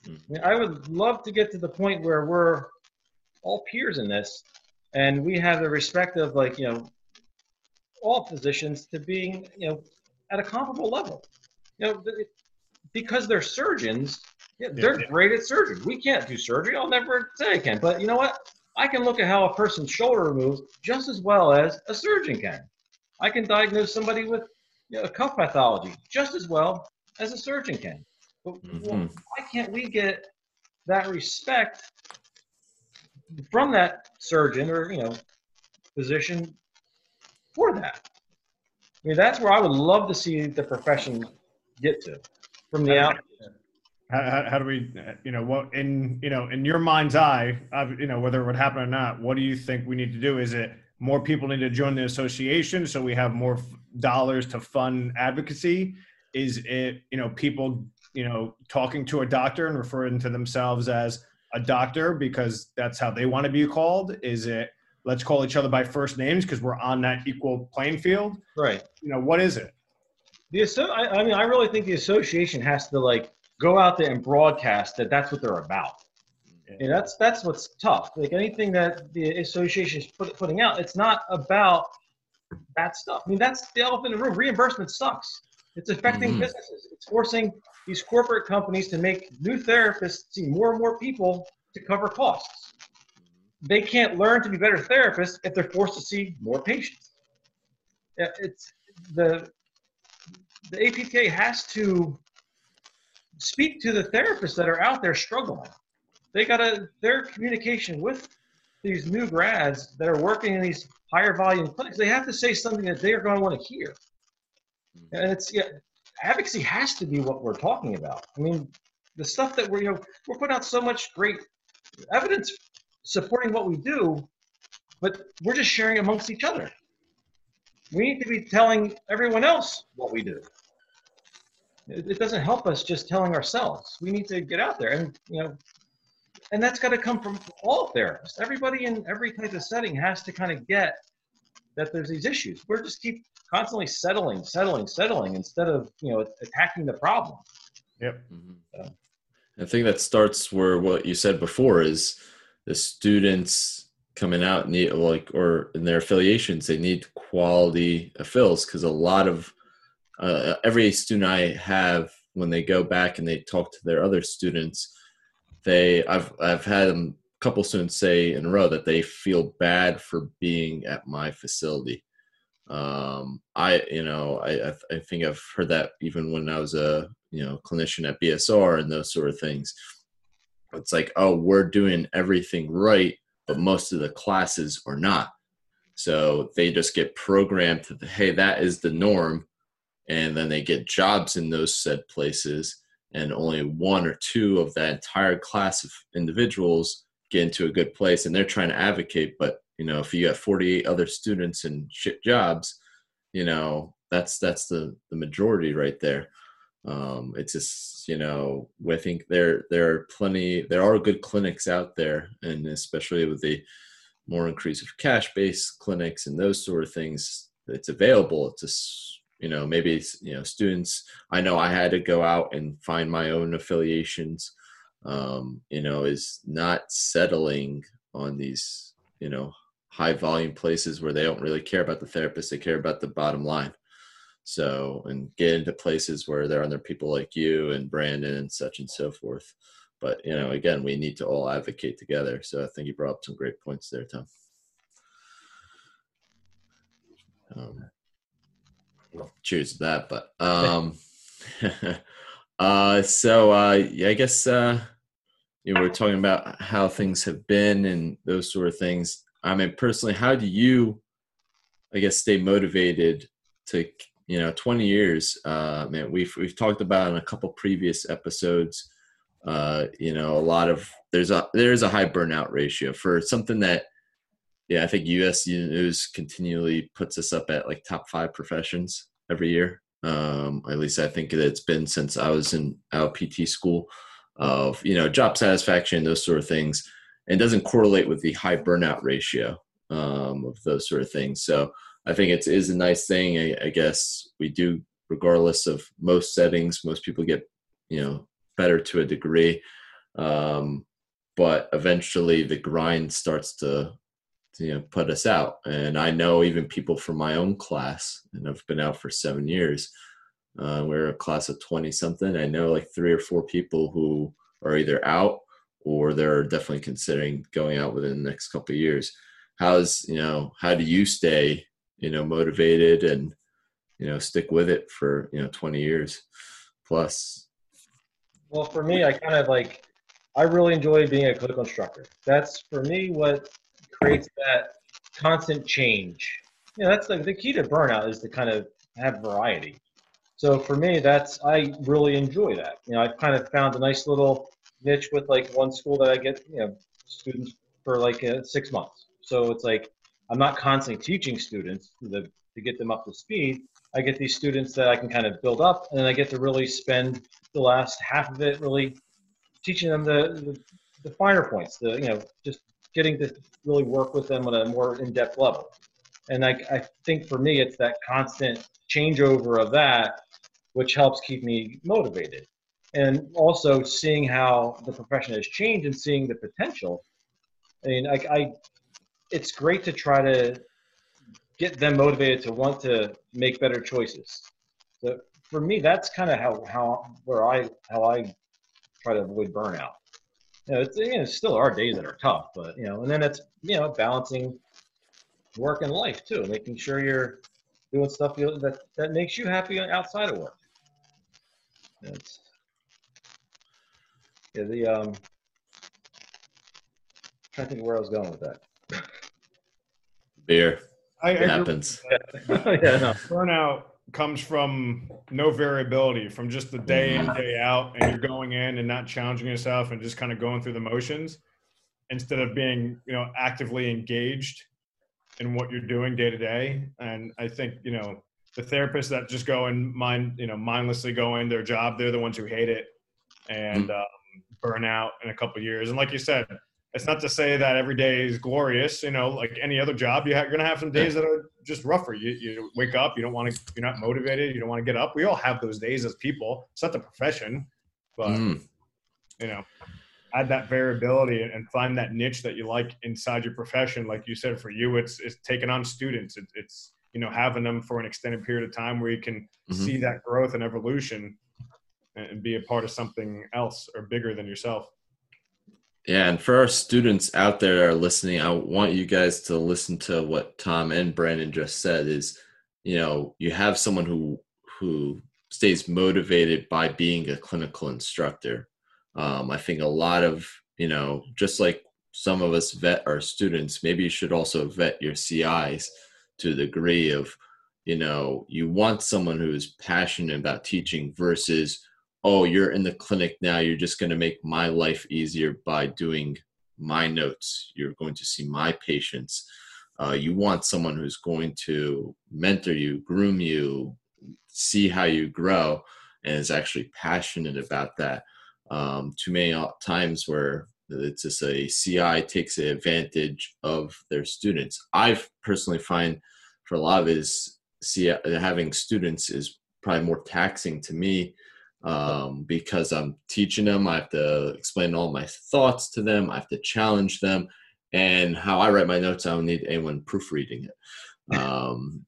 I, mean, I would love to get to the point where we're all peers in this and we have the respect of like you know all physicians to being you know at a comparable level. You know because they're surgeons yeah, they're Yeah. great at surgery. We can't do surgery. I'll never say i can. But you know what? I can look at how a person's shoulder moves just as well as a surgeon can. I can diagnose somebody with you know, a cuff pathology just as well as a surgeon can. But well, Mhm. why can't we get that respect from that surgeon or you know physician for that. I mean, that's where I would love to see the profession get to from the out. How, how, do we, you know, what in you know in your mind's eye, of, you know, whether it would happen or not, what do you think we need to do? Is it more people need to join the association so we have more f- dollars to fund advocacy? Is it you know people you know talking to a doctor and referring to themselves as a doctor because that's how they want to be called? Is it let's call each other by first names because we're on that equal playing field? Right. You know, what is it? The asso- I, I mean, I really think the association has to like go out there and broadcast that that's what they're about. And that's that's what's tough. Like anything that the association is put, putting out, it's not about that stuff. I mean, that's the elephant in the room. Reimbursement sucks. It's affecting Mhm. businesses. It's forcing these corporate companies to make new therapists see more and more people to cover costs. They can't learn to be better therapists if they're forced to see more patients. It's the the APTA has to speak to the therapists that are out there struggling. They gotta their communication with these new grads that are working in these higher volume clinics, they have to say something that they are going to want to hear. And it's yeah, advocacy has to be what we're talking about. I mean, the stuff that we're you know we're putting out so much great evidence supporting what we do, but we're just sharing amongst each other. We need to be telling everyone else what we do. It, it doesn't help us just telling ourselves. We need to get out there and you know and that's got to come from all therapists. Everybody in every type of setting has to kind of get that there's these issues. We're just keep constantly settling, settling, settling instead of you know attacking the problem. Yep. Mm-hmm. I think that starts where what you said before is the students coming out need like or in their affiliations they need quality affils because a lot of uh, every student I have when they go back and they talk to their other students they I've I've had a couple students say in a row that they feel bad for being at my facility. Um, I you know I I think I've heard that even when I was a you know clinician at BSR and those sort of things. It's like oh we're doing everything right, but most of the classes are not. So they just get programmed to hey that is the norm, and then they get jobs in those said places and only one or two of that entire class of individuals get into a good place and they're trying to advocate but you know if you have 48 other students and shit jobs you know that's that's the the majority right there. Um it's just you know i think there there are plenty there are good clinics out there and especially with the more increase of cash based clinics and those sort of things it's available it's just you know maybe you know students. I know i had to go out and find my own affiliations um, you know is not settling on these you know high volume places where they don't really care about the therapist they care about the bottom line so and get into places where there are other people like you and brandon and such and so forth but you know again we need to all advocate together so i think you brought up some great points there tom um, cheers to that. But um, uh, so uh, yeah, I guess uh, you know we're talking about how things have been and those sort of things. I mean, personally, how do you, I guess, stay motivated to you know 20 years? Uh, man, we've we've talked about in a couple previous episodes. Uh, you know, a lot of there's a there's a high burnout ratio for something that yeah, I think US News continually puts us up at like top five professions every year. Um, at least I think it's been since I was in our PT school of, you know, job satisfaction, those sort of things, and doesn't correlate with the high burnout ratio um, of those sort of things. So I think it is a nice thing. I, I guess we do, regardless of most settings, most people get, you know, better to a degree. Um, but eventually the grind starts to you know put us out and i know even people from my own class and i've been out for seven years uh, we're a class of 20 something i know like three or four people who are either out or they're definitely considering going out within the next couple of years how's you know how do you stay you know motivated and you know stick with it for you know 20 years plus well for me i kind of like i really enjoy being a clinical instructor that's for me what creates that constant change. You know, that's like the key to burnout is to kind of have variety. So for me, that's I really enjoy that. You know, I've kind of found a nice little niche with like one school that I get you know students for like uh, six months. So it's like I'm not constantly teaching students to, to get them up to speed. I get these students that I can kind of build up, and then I get to really spend the last half of it really teaching them the, the, the finer points, the you know just getting to really work with them on a more in-depth level. And I, I think for me, it's that constant changeover of that, which helps keep me motivated. And also seeing how the profession has changed and seeing the potential. I mean, I, I it's great to try to get them motivated to want to make better choices. So for me, that's kind of how, how where I how I try to avoid burnout you know, it's, you know, still our days that are tough, but you know, and then it's you know balancing work and life too, making sure you're doing stuff that that makes you happy outside of work. It's yeah, the um, I'm trying to think where I was going with that. Beer. I, I It agree. happens. yeah, no. burnout comes from no variability from just the day in day out and you're going in and not challenging yourself and just kind of going through the motions instead of being you know actively engaged in what you're doing day to day and i think you know the therapists that just go and mind you know mindlessly go in their job they're the ones who hate it and um, burn out in a couple of years and like you said it's not to say that every day is glorious. You know, like any other job, you ha- you're gonna have some days that are just rougher. You you wake up, you don't want to, you're not motivated, you don't want to get up. We all have those days as people. It's not the profession, but Mm. you know, add that variability and, find that niche that you like inside your profession. Like you said, for you, it's it's taking on students. It, it's you know having them for an extended period of time where you can Mhm. see that growth and evolution and, be a part of something else or bigger than yourself. Yeah, and for our students out there are listening, I want you guys to listen to what Tom and Brandon just said is, you know, you have someone who who stays motivated by being a clinical instructor. Um, I think a lot of, you know, just like some of us vet our students, maybe you should also vet your CIs to the degree of, you know, you want someone who's passionate about teaching versus oh, you're in the clinic now, you're just going to make my life easier by doing my notes. You're going to see my patients. Uh, you want someone who's going to mentor you, groom you, see how you grow, and is actually passionate about that. Um, too many times where it's just a CI takes advantage of their students. I personally find for a lot of it is CI, having students is probably more taxing to me um, because I'm teaching them. I have to explain all my thoughts to them. I have to challenge them. And how I write my notes, I don't need anyone proofreading it. Um,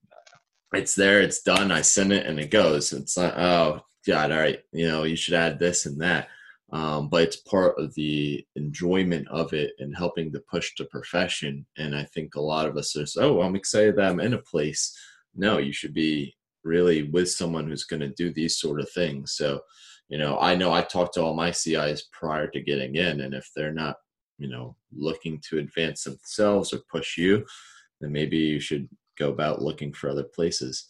it's there, it's done. I send it and it goes. It's like, oh, God, all right, you know, you should add this and that. Um, but it's part of the enjoyment of it and helping to push the profession. And I think a lot of us are, oh, I'm excited that I'm in a place. No, you should be really with someone who's going to do these sort of things. So, you know, I know I talked to all my CIs prior to getting in, and if they're not, you know, looking to advance themselves or push you, then maybe you should go about looking for other places.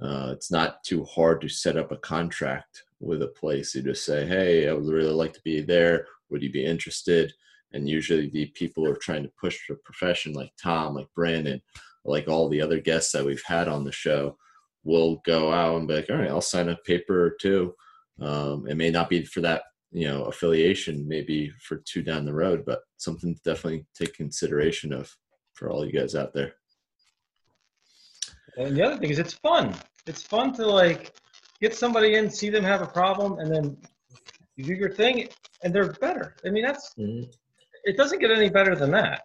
Uh, it's not too hard to set up a contract with a place. You just say, "Hey, I would really like to be there. Would you be interested?" And usually, the people who are trying to push the profession, like Tom, like Brandon, like all the other guests that we've had on the show, will go out and be like, all right, I'll sign a paper or two. Um, it may not be for that, you know, affiliation, maybe for two down the road, but something to definitely take consideration of for all you guys out there. And the other thing is, it's fun. It's fun to like get somebody in, see them have a problem, and then you do your thing, and they're better. I mean, that's it. Doesn't get any better than that.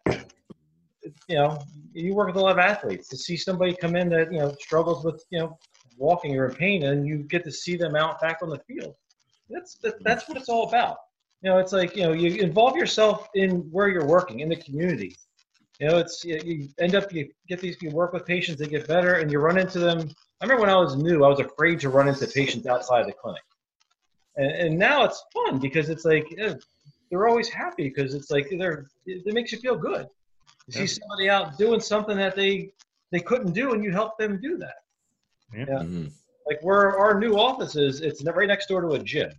You know, you work with a lot of athletes. To see somebody come in that you know struggles with you know walking or in pain, and you get to see them out back on the field. That's that, that's what it's all about. You know, it's like you know you involve yourself in where you're working in the community. You know, it's you, you end up you get these you work with patients, they get better, and you run into them. I remember when I was new, I was afraid to run into patients outside the clinic, and, and now it's fun because it's like eh, they're always happy because it's like they're it makes you feel good. You see somebody out doing something that they they couldn't do, and you help them do that. Mhm. Like where our new office is, it's right next door to a gym,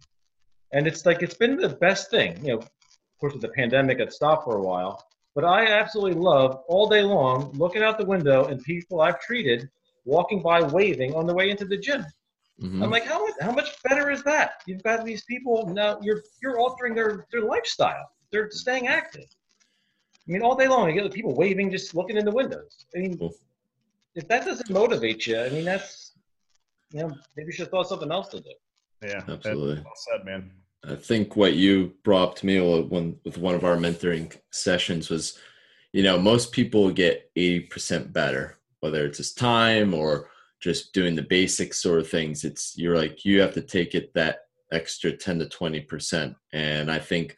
and it's like it's been the best thing. You know, of course, with the pandemic, it stopped for a while. But I absolutely love all day long looking out the window and people I've treated walking by waving on the way into the gym. Mhm. I'm like, how much, how much better is that? You've got these people now. You're you're altering their their lifestyle. They're staying active. I mean, all day long, you get people waving, just looking in the windows. I mean, Cool. if that doesn't motivate you, I mean, that's you know, maybe you should have thought of something else to do. Yeah, Absolutely. Well said, man. I think what you brought up to me when with one of our mentoring sessions was, you know, most people get eighty percent better, whether it's just time or just doing the basic sort of things. It's you're like you have to take it that extra ten to twenty percent, and I think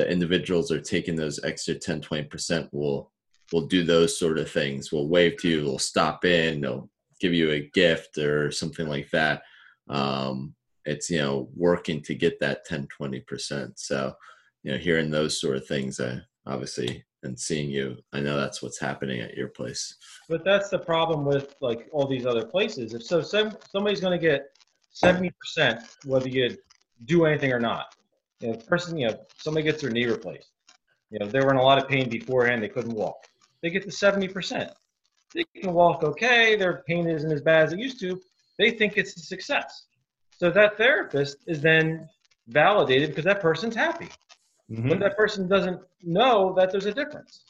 the individuals are taking those extra 10 20 percent will will do those sort of things. Will wave to you, will stop in, they'll give you a gift or something like that. Um, it's you know working to get that 10 20 percent so you know hearing those sort of things i obviously and seeing you. I know that's what's happening at your place. But that's the problem with like all these other places. If so, some, somebody's going to get seventy percent whether you do anything or not. You know, person, you know, somebody gets their knee replaced. You know, they were in a lot of pain beforehand; they couldn't walk. They get to seventy percent. They can walk okay. Their pain isn't as bad as it used to. They think it's a success. So that therapist is then validated because that person's happy. Mhm. But that person doesn't know that there's a difference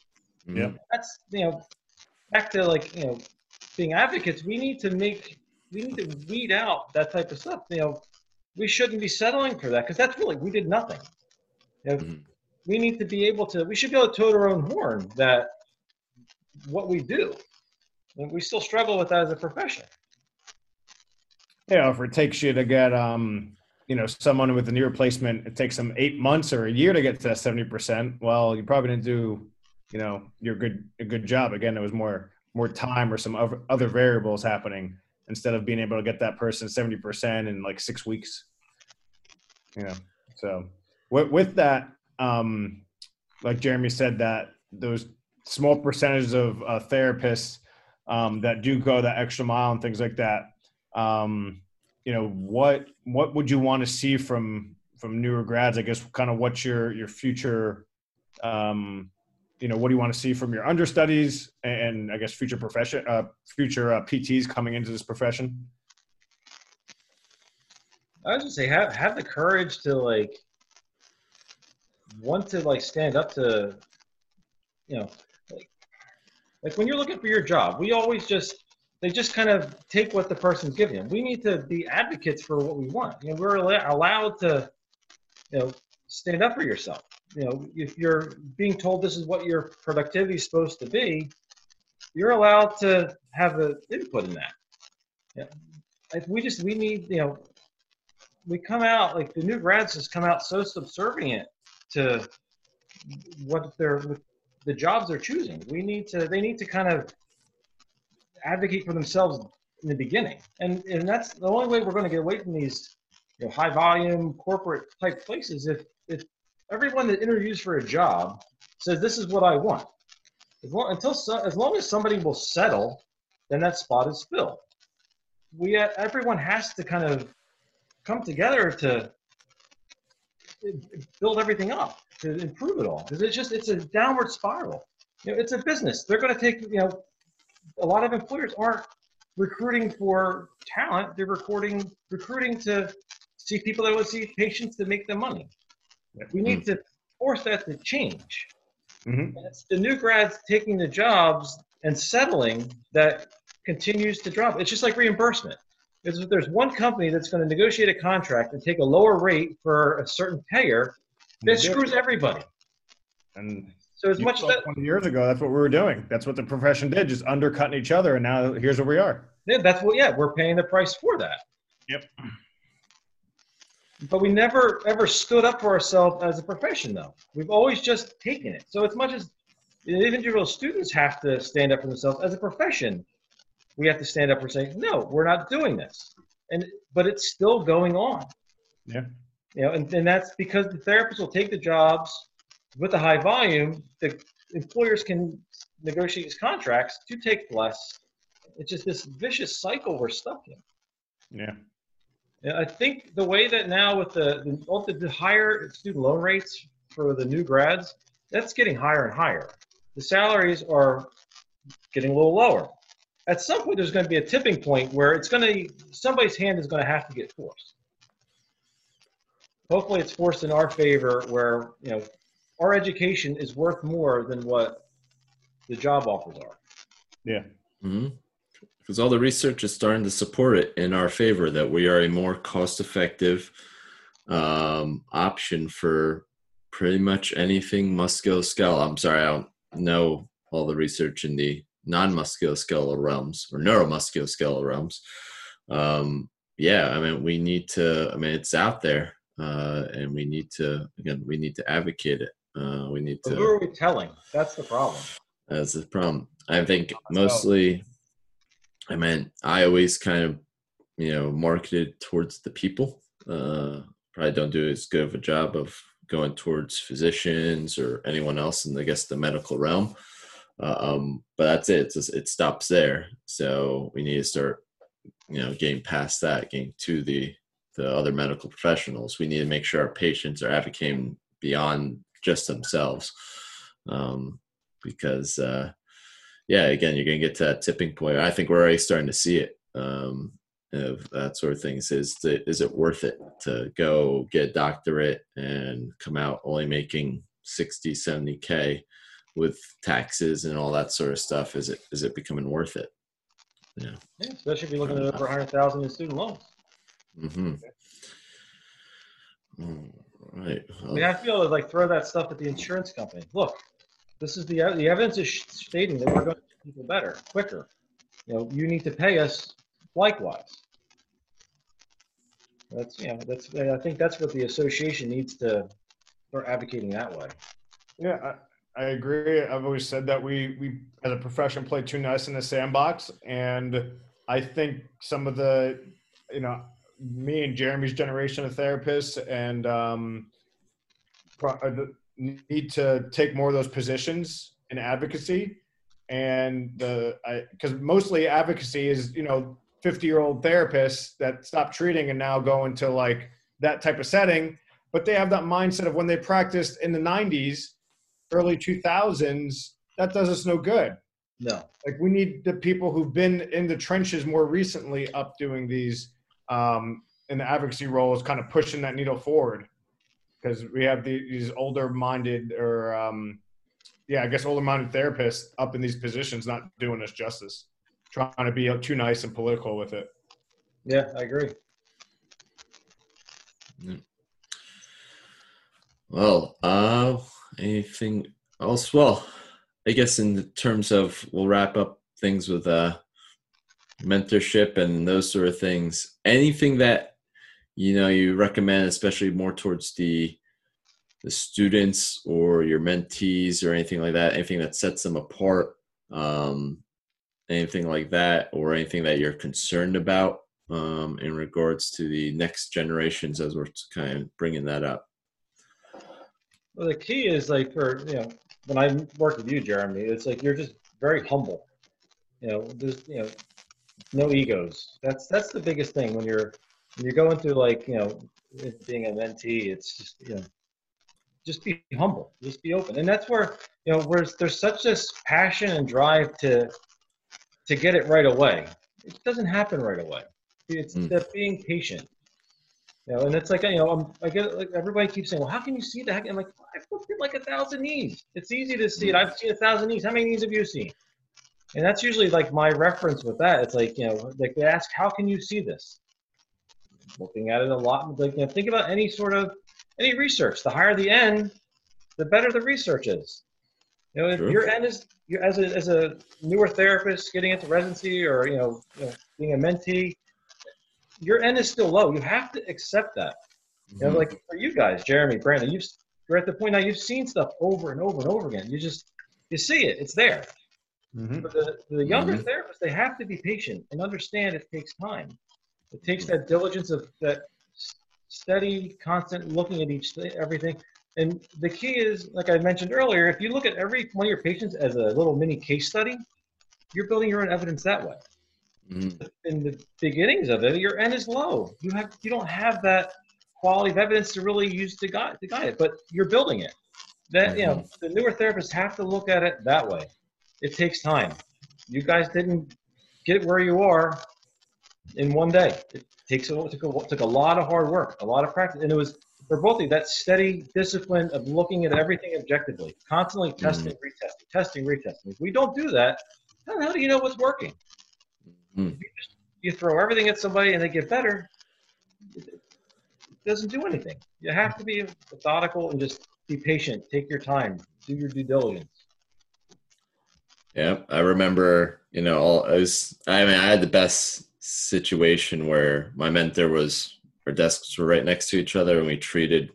Yeah. that's you know back to like you know being advocates we need to make we need to weed out that type of stuff you know we shouldn't be settling for that because that's really we did nothing you know, Mhm. we need to be able to we should be able to toot our own horn that what we do and we still struggle with that as a profession Yeah, if it takes you to get um, you know, someone with a knee replacement, it takes them eight months or a year to get to that seventy percent. Well, you probably didn't do, you know, your good a good job. Again, it was more more time or some other other variables happening instead of being able to get that person seventy percent in like six weeks. You know, so with with that, um, like Jeremy said, that those small percentages of uh, therapists um, that do go that extra mile and things like that um, you know what what would you want to see from from newer grads i guess kind of what's your your future um you know what do you want to see from your understudies and i guess future profession uh future uh, pts coming into this profession? I was just say have have the courage to like want to like stand up to you know like like when you're looking for your job we always just they just kind of take what the person's giving them. We need to be advocates for what we want. You know we're allowed to you know stand up for yourself you know if you're being told this is what your productivity is supposed to be you're allowed to have an input in that yeah. if we just we need you know we come out like the new grads just come out so subservient to what they're the jobs they're choosing. We need to they need to kind of advocate for themselves in the beginning, and and that's the only way we're going to get away from these you know, high volume corporate type places. If everyone that interviews for a job says this is what I want, as long until so, as long as somebody will settle, then that spot is filled. We uh, everyone has to kind of come together to build everything up to improve it all. Because it's just it's a downward spiral. You know it's a business. They're going to take you know a lot of employers aren't recruiting for talent. They're recruiting recruiting to see people that will see patients to make them money we need to force that to change Mhm. It's the new grads taking the jobs and settling that continues to drop it's just like reimbursement if there's one company that's going to negotiate a contract and take a lower rate for a certain payer, that screws everybody. and So as much as that, 20 years ago that's what we were doing that's what the profession did just undercutting each other and now here's where we are yeah, that's what, yeah, we're paying the price for that. Yep. But we never ever stood up for ourselves as a profession, though. We've always just taken it. So as much as individual students have to stand up for themselves as a profession, we have to stand up for saying, no, we're not doing this. And but it's still going on. Yeah. You know, and, and that's because the therapists will take the jobs with the high volume, the employers can negotiate these contracts to take less. It's just this vicious cycle we're stuck in. yeah And I think the way that now with the, the, all the, the higher student loan rates for the new grads, that's getting higher and higher. The salaries are getting a little lower. At some point, there's going to be a tipping point where it's going to somebody's hand is going to have to get forced. Hopefully, it's forced in our favor, where you know our education is worth more than what the job offers are. yeah mm-hmm. Because all the research is starting to support it in our favor that we are a more cost effective um, option for pretty much anything musculoskeletal. I'm sorry, I don't know all the research in the non musculoskeletal realms or neuromusculoskeletal realms. Um, yeah, I mean, we need to, I mean, it's out there uh, and we need to, again, we need to advocate it. Uh, we need But to. who are we telling? That's the problem. That's the problem. I think mostly, I mean, I always kind of, you know, marketed towards the people. Uh, probably don't do as good of a job of going towards physicians or anyone else in, I guess, the medical realm. Uh, um, but that's it. Just, it stops there. So we need to start, you know, getting past that, getting to the the other medical professionals. We need to make sure our patients are advocating beyond just themselves, um, because uh, yeah, again, you're going to get to that tipping point. I think we're already starting to see it. Um, of that sort of things is to, is it worth it to go get a doctorate and come out only making 60 70k with taxes and all that sort of stuff? Is it is it becoming worth it? Yeah, yeah especially if you're looking at over 100000 in student loans. Mm-hmm. Right. Well, we have to be able to like throw that stuff at the insurance company. Look this is the the evidence is stating that we're going to people better quicker you know you need to pay us likewise. That's yeah. That's I think that's what the association needs to start advocating that way. Yeah, I, I agree. I've always said that we we as a profession play too nice in the sandbox, and I think some of the you know me and Jeremy's generation of therapists and um, uh, need to take more of those positions in advocacy. And the because mostly advocacy is you know 50 year old therapists that stop treating and now go into like that type of setting. But they have that mindset of when they practiced in the 90s early 2000s that does us no good. No. Like we need the people who've been in the trenches more recently up doing these um, in the advocacy roles kind of pushing that needle forward because we have these older minded or um, yeah i guess older minded therapists up in these positions not doing us justice trying to be too nice and political with it. Yeah, I agree. Well, uh, anything else? Well, I guess in terms of, we'll wrap up things with uh, mentorship and those sort of things. Anything that you know you recommend, especially more towards the the students or your mentees or anything like that. Anything that sets them apart. Um, anything like that or anything that you're concerned about um, in regards to the next generations as we're kind of bringing that up well the key is like for you know when i work with you jeremy it's like you're just very humble you know there's you know no egos that's that's the biggest thing when you're when you're going through like you know being a mentee it's just you know just be humble just be open and that's where you know where there's such this passion and drive to to get it right away. It doesn't happen right away. It's mm. that being patient. You know, and it's like you know, I'm, I get like everybody keeps saying, "Well, how can you see that?" I'm like, I've looked at like a thousand knees. It's easy to see it. I've seen a thousand knees. How many knees have you seen? And that's usually like my reference with that. It's like you know, like they ask, "How can you see this?" Looking at it a lot, like you know, think about any sort of any research. The higher the n, the better the research is. You know, True. your n is as a as a newer therapist getting into residency or you know, you know, being a mentee, your n is still low. You have to accept that. Mm-hmm. You know, like for you guys, Jeremy, Brandon, you've you're at the point now you've seen stuff over and over and over again. You just you see it, it's there. Mm-hmm. But the, the younger mm-hmm. therapists, they have to be patient and understand it takes time. It takes that diligence of that steady, constant looking at each everything. And the key is, like I mentioned earlier, if you look at every one of your patients as a little mini case study, you're building your own evidence that way. Mm-hmm. In the beginnings of it, your N is low. You have you don't have that quality of evidence to really use to guide to guide it, but you're building it. That mm-hmm. you know, mm-hmm. the newer therapists have to look at it that way. It takes time. You guys didn't get where you are in one day. It takes a, it took a, took a lot of hard work, a lot of practice, and it was for both of you, that steady discipline of looking at everything objectively, constantly mm-hmm. testing, mm-hmm. retesting, testing, retesting. If we don't do that, how the hell do you know what's working? Mm-hmm. You, just, you throw everything at somebody and they get better, it doesn't do anything. You have to be methodical and just be patient. Take your time. Do your due diligence. Yeah, I remember. You know, all, I was. I mean, I had the best situation where my mentor was our desks were right next to each other and we treated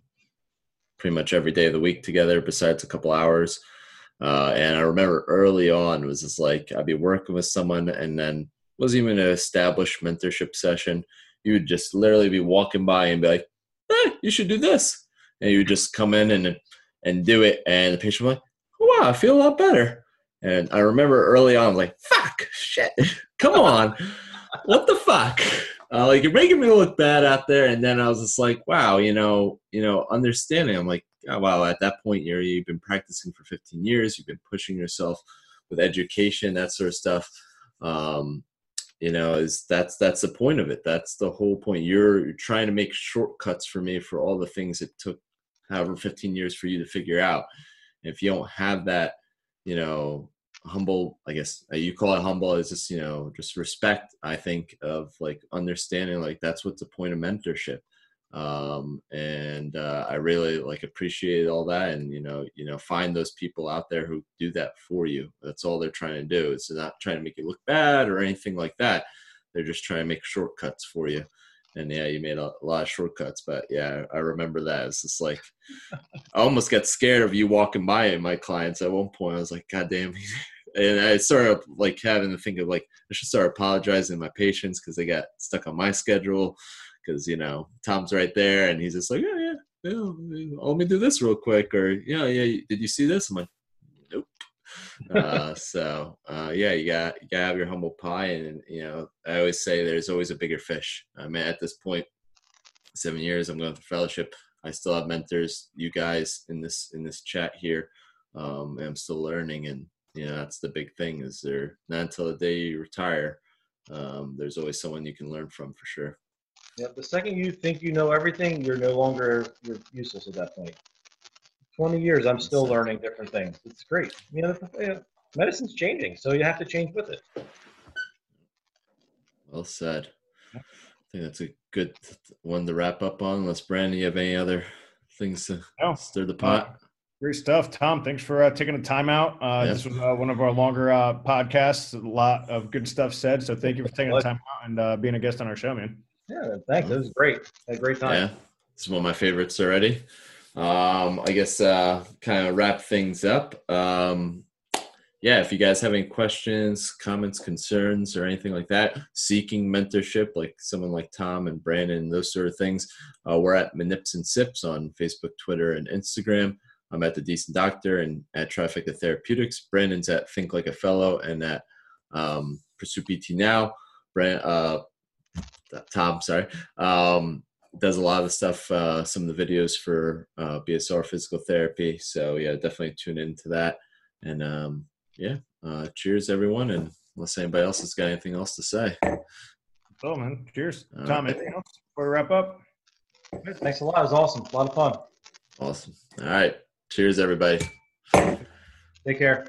pretty much every day of the week together besides a couple hours. Uh, and i remember early on was just like i'd be working with someone and then wasn't even an established mentorship session. You would just literally be walking by and be like eh, you should do this. And you would just come in and and do it, and the patient was like, "Wow, I feel a lot better." And I remember early on, like, "Fuck, shit, come on, what the fuck." Uh, like you're making me look bad out there, and then I was just like, "Wow, you know, you know, understanding." I'm like, oh, "Wow, at that point, you're you've been practicing for 15 years, you've been pushing yourself with education, that sort of stuff." Um, you know is that's that's the point of it that's the whole point you're, you're trying to make shortcuts for me for all the things it took however 15 years for you to figure out if you don't have that you know humble i guess uh, you call it humble it's just you know just respect i think of like understanding like that's what's the point of mentorship um, and uh, I really like appreciate all that, and you know, you know, find those people out there who do that for you. That's all they're trying to do. It's not trying to make you look bad or anything like that. They're just trying to make shortcuts for you. And yeah, you made a, lot of shortcuts, but yeah, I remember that. It's just like I almost got scared of you walking by my clients at one point. I was like, God damn. and I started like having to think of like I should start apologizing to my patients because they got stuck on my schedule because you know Tom's right there, and he's just like, yeah, yeah, yeah, let me do this real quick, or yeah, yeah, did you see this? I'm like, nope. uh, so uh, yeah, you got you gotta have your humble pie, and you know I always say there's always a bigger fish. I mean, at this point, seven years, I'm going through fellowship. I still have mentors, you guys in this in this chat here. Um, and I'm still learning, and you know that's the big thing. Is there not until the day you retire, um, there's always someone you can learn from for sure. yeah The second you think you know everything, you're no longer you're useless at that point. Twenty years, I'm still learning different things. It's great. You know, the, medicine's changing, so you have to change with it. Well said. I think that's a good one to wrap up on. Unless Brandon, you have any other things to no. stir the pot? Great stuff, Tom. Thanks for uh, taking the time out. Uh, yeah. This was uh, one of our longer uh, podcasts. A lot of good stuff said. So thank you for taking the time out and uh, being a guest on our show, man. Yeah, thanks. It was great. Had a great time. Yeah, it's one of my favorites already. Um, I guess uh, kind of wrap things up. Um, yeah, if you guys have any questions, comments, concerns, or anything like that, seeking mentorship, like someone like Tom and Brandon, those sort of things, uh, we're at Manips and Sips on Facebook, Twitter, and Instagram. I'm at the Decent Doctor and at Trifecta Therapeutics. Brandon's at Think Like a Fellow and at um, Pursue PT Now. Brand, uh, Tom, sorry, um, does a lot of the stuff, uh, some of the videos for uh, BSR physical therapy. So yeah, definitely tune into that. And um, yeah, uh, cheers everyone. And unless anybody else has got anything else to say. Oh man, cheers, All Tom. Right. Anything else before we wrap up? Thanks a lot. It was awesome. A lot of fun. Awesome. All right. Cheers, everybody. Take care.